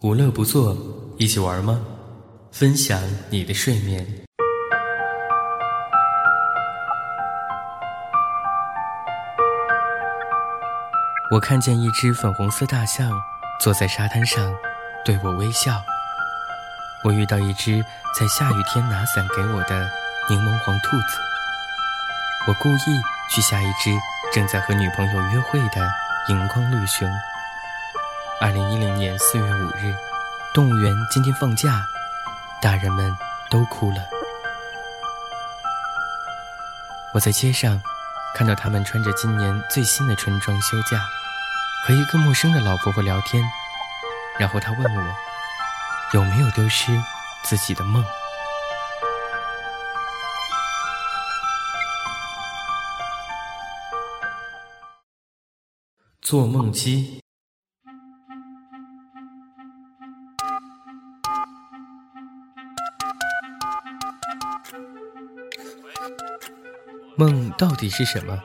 无乐不作，一起玩吗？分享你的睡眠。我看见一只粉红色大象坐在沙滩上，对我微笑。我遇到一只在下雨天拿伞给我的柠檬黄兔子。我故意去吓一只正在和女朋友约会的荧光绿熊。二零一零年四月五日，动物园今天放假，大人们都哭了。我在街上看到他们穿着今年最新的春装休假，和一个陌生的老婆婆聊天，然后她问我有没有丢失自己的梦。做梦机。梦到底是什么？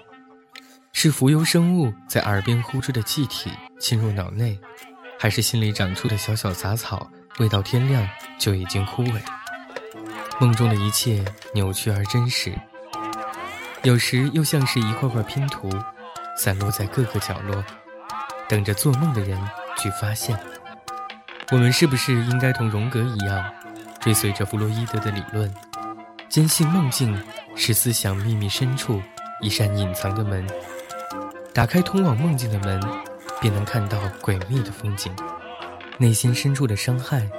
是浮游生物在耳边呼出的气体侵入脑内，还是心里长出的小小杂草，未到天亮就已经枯萎？梦中的一切扭曲而真实，有时又像是一块块拼图，散落在各个角落，等着做梦的人去发现。我们是不是应该同荣格一样，追随着弗洛伊德的理论？坚信梦境是思想秘密深处一扇隐藏的门，打开通往梦境的门，便能看到诡秘的风景。内心深处的伤害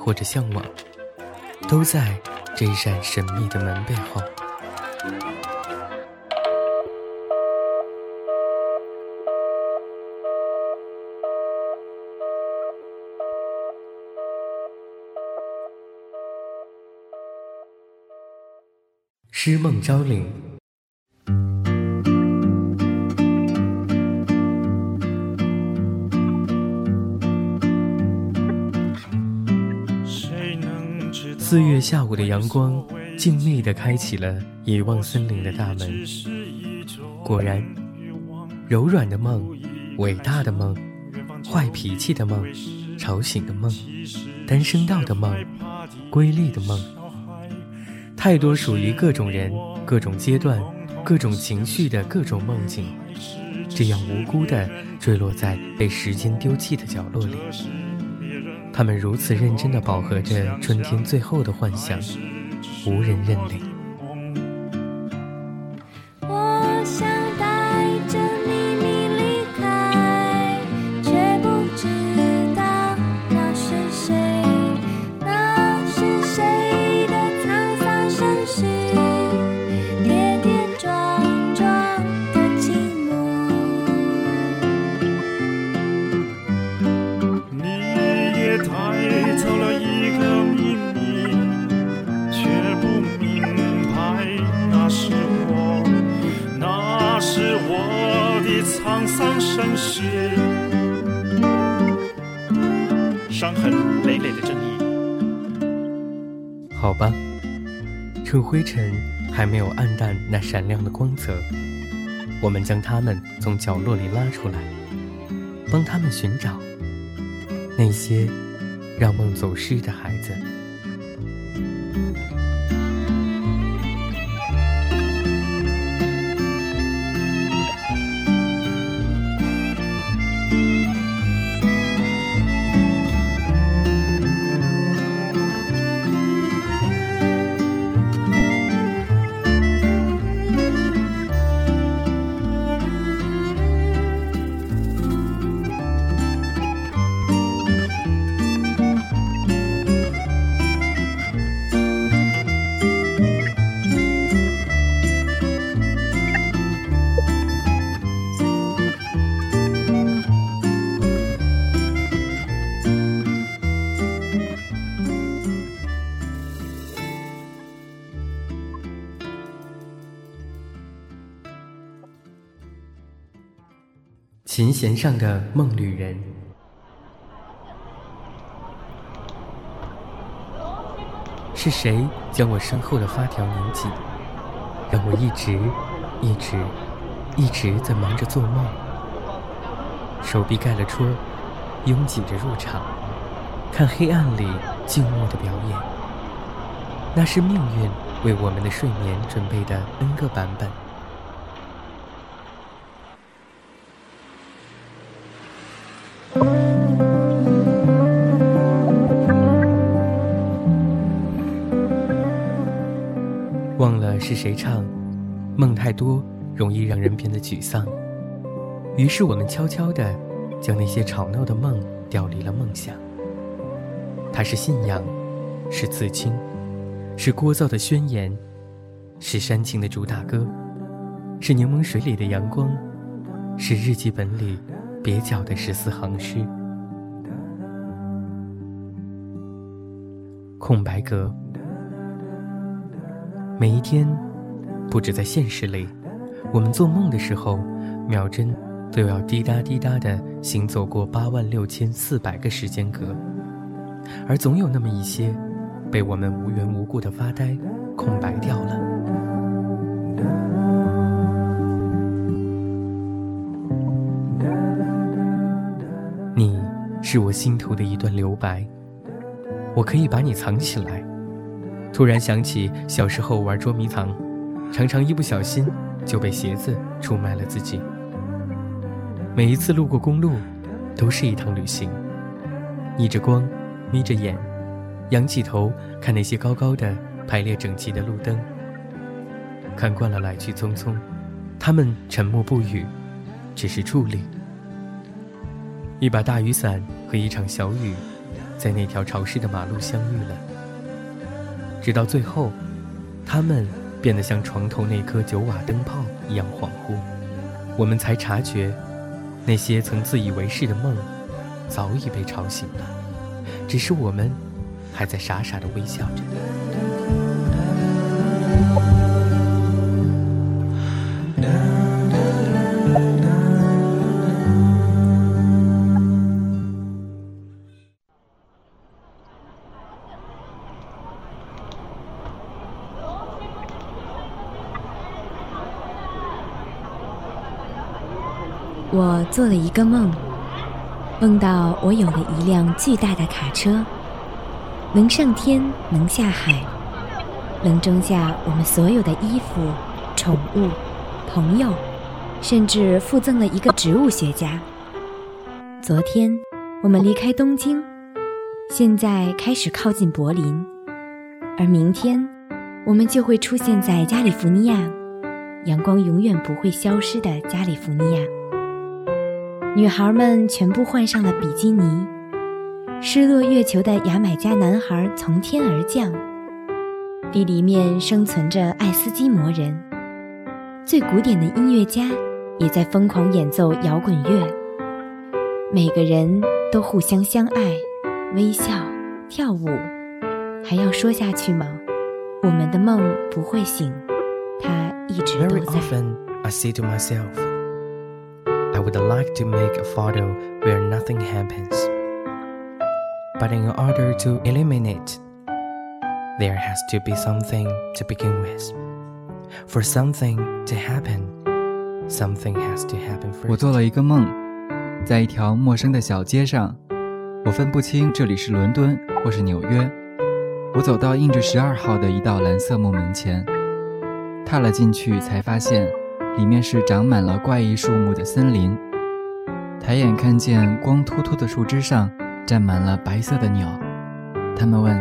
或者向往，都在这一扇神秘的门背后。诗梦招领。四月下午的阳光，静谧地开启了遗忘森林的大门。果然，柔软的梦，伟大的梦，坏脾气的梦，吵醒的梦，单声道的梦，瑰丽的梦。太多属于各种人、各种阶段、各种情绪的各种梦境，这样无辜地坠落在被时间丢弃的角落里。他们如此认真地饱和着春天最后的幻想，无人认领。好吧，趁灰尘还没有暗淡那闪亮的光泽，我们将他们从角落里拉出来，帮他们寻找那些让梦走失的孩子。琴弦上的梦旅人，是谁将我身后的发条拧紧，让我一直、一直、一直在忙着做梦？手臂盖了戳，拥挤着入场，看黑暗里静默的表演。那是命运为我们的睡眠准备的 N 个版本。忘了是谁唱，梦太多容易让人变得沮丧。于是我们悄悄地将那些吵闹的梦调离了梦想。它是信仰，是刺青，是聒噪的宣言，是煽情的主打歌，是柠檬水里的阳光，是日记本里蹩脚的十四行诗。空白格。每一天，不止在现实里，我们做梦的时候，秒针都要滴答滴答地行走过八万六千四百个时间格，而总有那么一些，被我们无缘无故的发呆空白掉了。你是我心头的一段留白，我可以把你藏起来。突然想起小时候玩捉迷藏，常常一不小心就被鞋子出卖了自己。每一次路过公路，都是一趟旅行。逆着光，眯着眼，仰起头看那些高高的、排列整齐的路灯。看惯了来去匆匆，他们沉默不语，只是伫立。一把大雨伞和一场小雨，在那条潮湿的马路相遇了。直到最后，他们变得像床头那颗九瓦灯泡一样恍惚，我们才察觉，那些曾自以为是的梦，早已被吵醒了，只是我们还在傻傻的微笑着。做了一个梦，梦到我有了一辆巨大的卡车，能上天，能下海，能装下我们所有的衣服、宠物、朋友，甚至附赠了一个植物学家。昨天我们离开东京，现在开始靠近柏林，而明天我们就会出现在加利福尼亚，阳光永远不会消失的加利福尼亚。女孩们全部换上了比基尼。失落月球的牙买加男孩从天而降。地里面生存着爱斯基摩人。最古典的音乐家也在疯狂演奏摇滚乐。每个人都互相相爱，微笑，跳舞。还要说下去吗？我们的梦不会醒，它一直都在 often。I would like to make a photo where nothing happens. But in order to eliminate, there has to be something to begin with. For something to happen, something has to happen first. 我做了一个梦，在一条陌生的小街上，我分不清这里是伦敦或是纽约。我走到印着十二号的一道蓝色木门前，踏了进去，才发现。 里面是长满了怪异树木的森林，抬眼看见光秃秃的树枝上站满了白色的鸟。他们问：“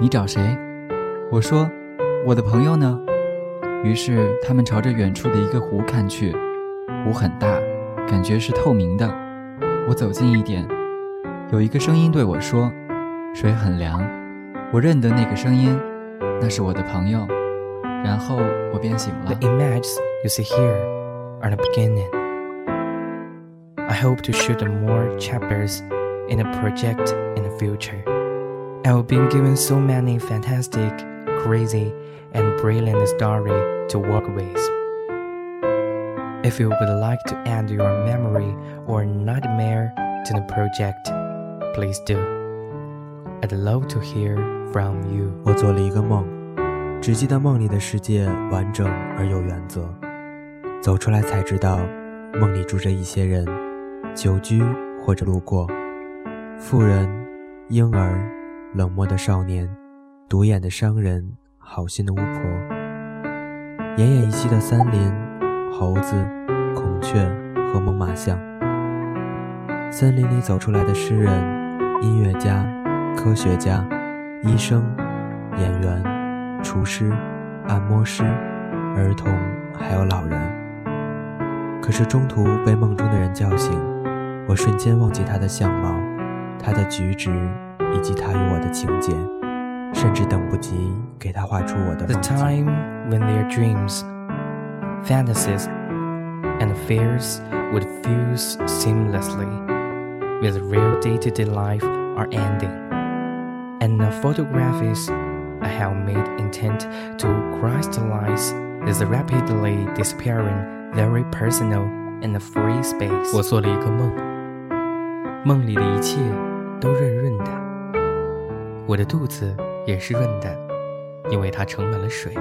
你找谁？”我说：“我的朋友呢？”于是他们朝着远处的一个湖看去，湖很大，感觉是透明的。我走近一点，有一个声音对我说：“水很凉。”我认得那个声音，那是我的朋友。然后我便醒了。you see here are the beginning. I hope to shoot more chapters in a project in the future. I have been given so many fantastic, crazy, and brilliant stories to work with. If you would like to add your memory or nightmare to the project, please do. I'd love to hear from you. 我做了一个梦，只记得梦里的世界完整而有原则。 走出来才知道，梦里住着一些人，久居或者路过，富人、婴儿、冷漠的少年、独眼的商人、好心的巫婆、奄奄一息的森林、猴子、孔雀和猛犸象。森林里走出来的诗人、音乐家、科学家、医生、演员、厨师、按摩师、儿童，还有老人。可是中途被梦中的人叫醒，我瞬间忘记他的相貌、他的举止以及他与我的情节，甚至等不及给他画出我的 The 梦境。 time when their dreams, fantasies, and fears would fuse seamlessly with real day to day life are ending. And the photographies I have made intent to crystallize is rapidly disappearing very personal and free space. 我做了一个梦，梦里的一切都润润的，我的肚子也是润的，因为它盛满了水。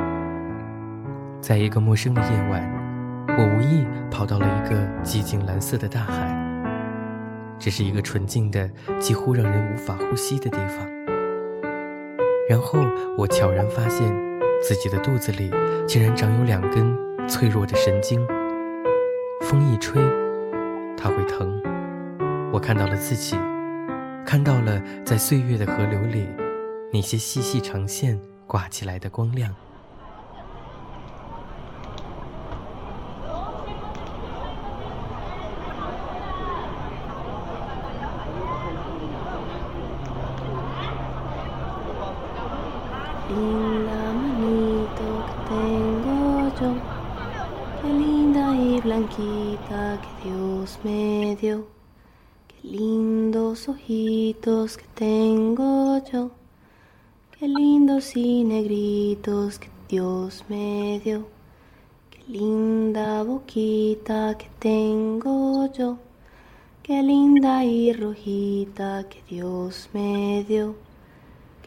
在一个陌生的夜晚，我无意跑到了一个寂静蓝色的大海，这是一个纯净的、几乎让人无法呼吸的地方。然后我悄然发现，自己的肚子里竟然长有两根脆弱的神经，风一吹，它会疼。我看到了自己，看到了在岁月的河流里那些细细长线挂起来的光亮。Blanquita que Dios me dio, qué lindos ojitos que tengo yo, qué lindos y negritos que Dios me dio, qué linda boquita que tengo yo, qué linda y rojita que Dios me dio.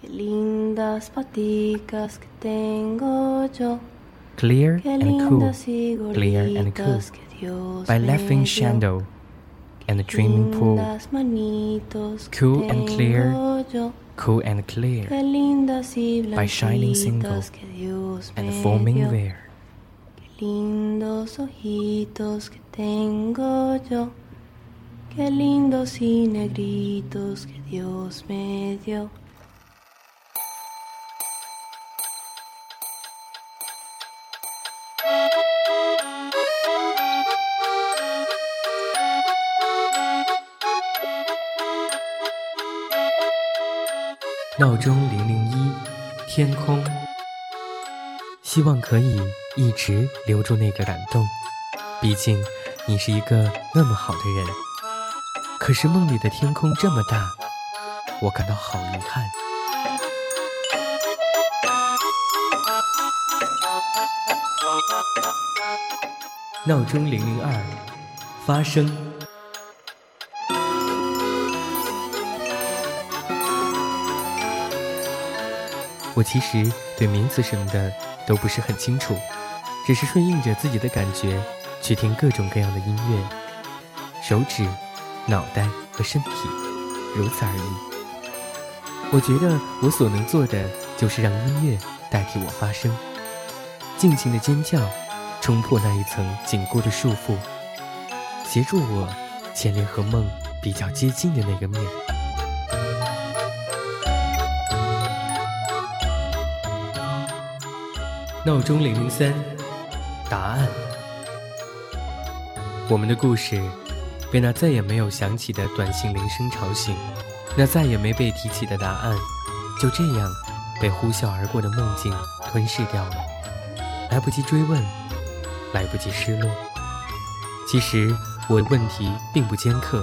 Qué lindas paticas que tengo yo. clear and cool, clear and cool, by laughing shadow and dreaming pool, cool and clear, cool and clear, by shining single and forming there. lindos ojitos que tengo yo, qué lindos y negritos que Dios me dio. 闹钟零零一，天空。希望可以一直留住那个感动，毕竟你是一个那么好的人。可是梦里的天空这么大，我感到好遗憾。闹钟零零二，发生。我其实对名词什么的都不是很清楚，只是顺应着自己的感觉去听各种各样的音乐，手指、脑袋和身体，如此而已。我觉得我所能做的就是让音乐代替我发声，尽情的尖叫，冲破那一层紧固的束缚，协助我前面和梦比较接近的那个面。闹钟零零三，答案。我们的故事被那再也没有响起的短信铃声吵醒，那再也没被提起的答案，就这样被呼啸而过的梦境吞噬掉了。来不及追问，来不及失落。其实我的问题并不尖刻，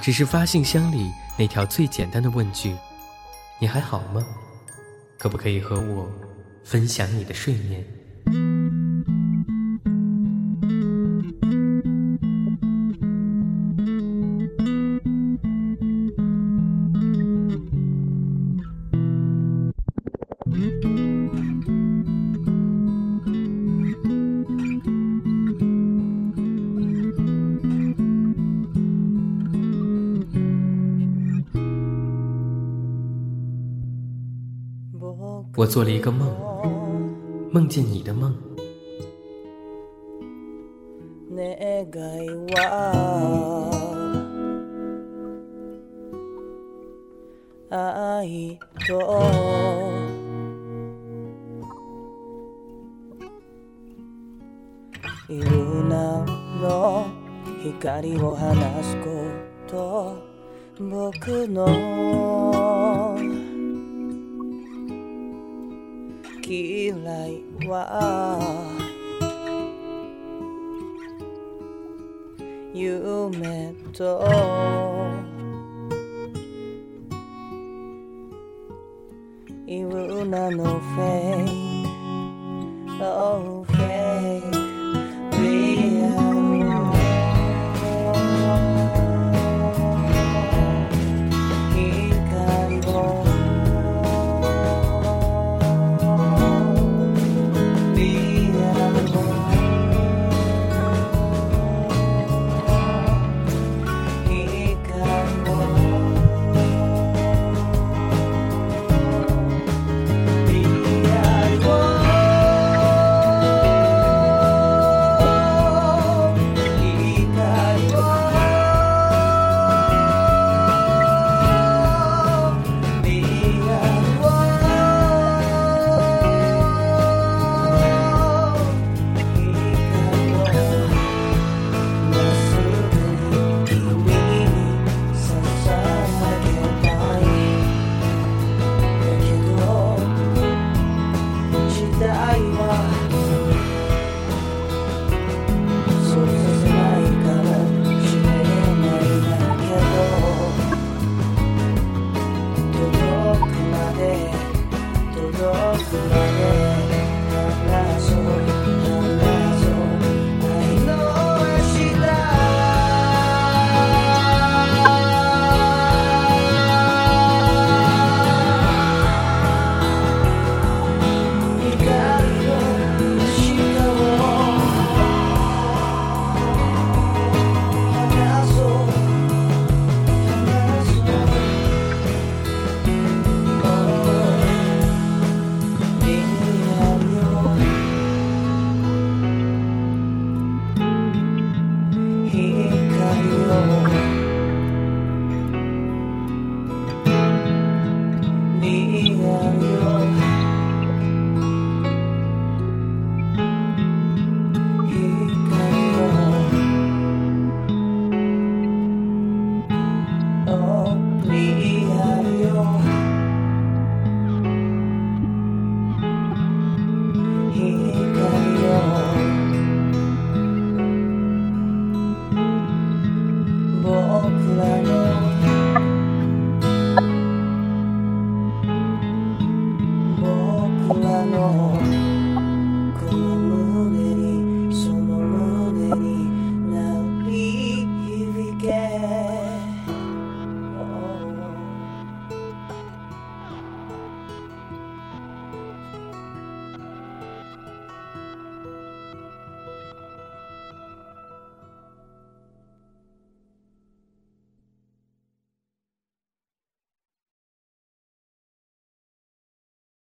只是发信箱里那条最简单的问句：“你还好吗？可不可以和我？”分享你的睡眠。我做了一个梦。梦见你的梦。願いは愛と。イルナの光を放すこと。僕の嫌いは夢と。いう名のフェイ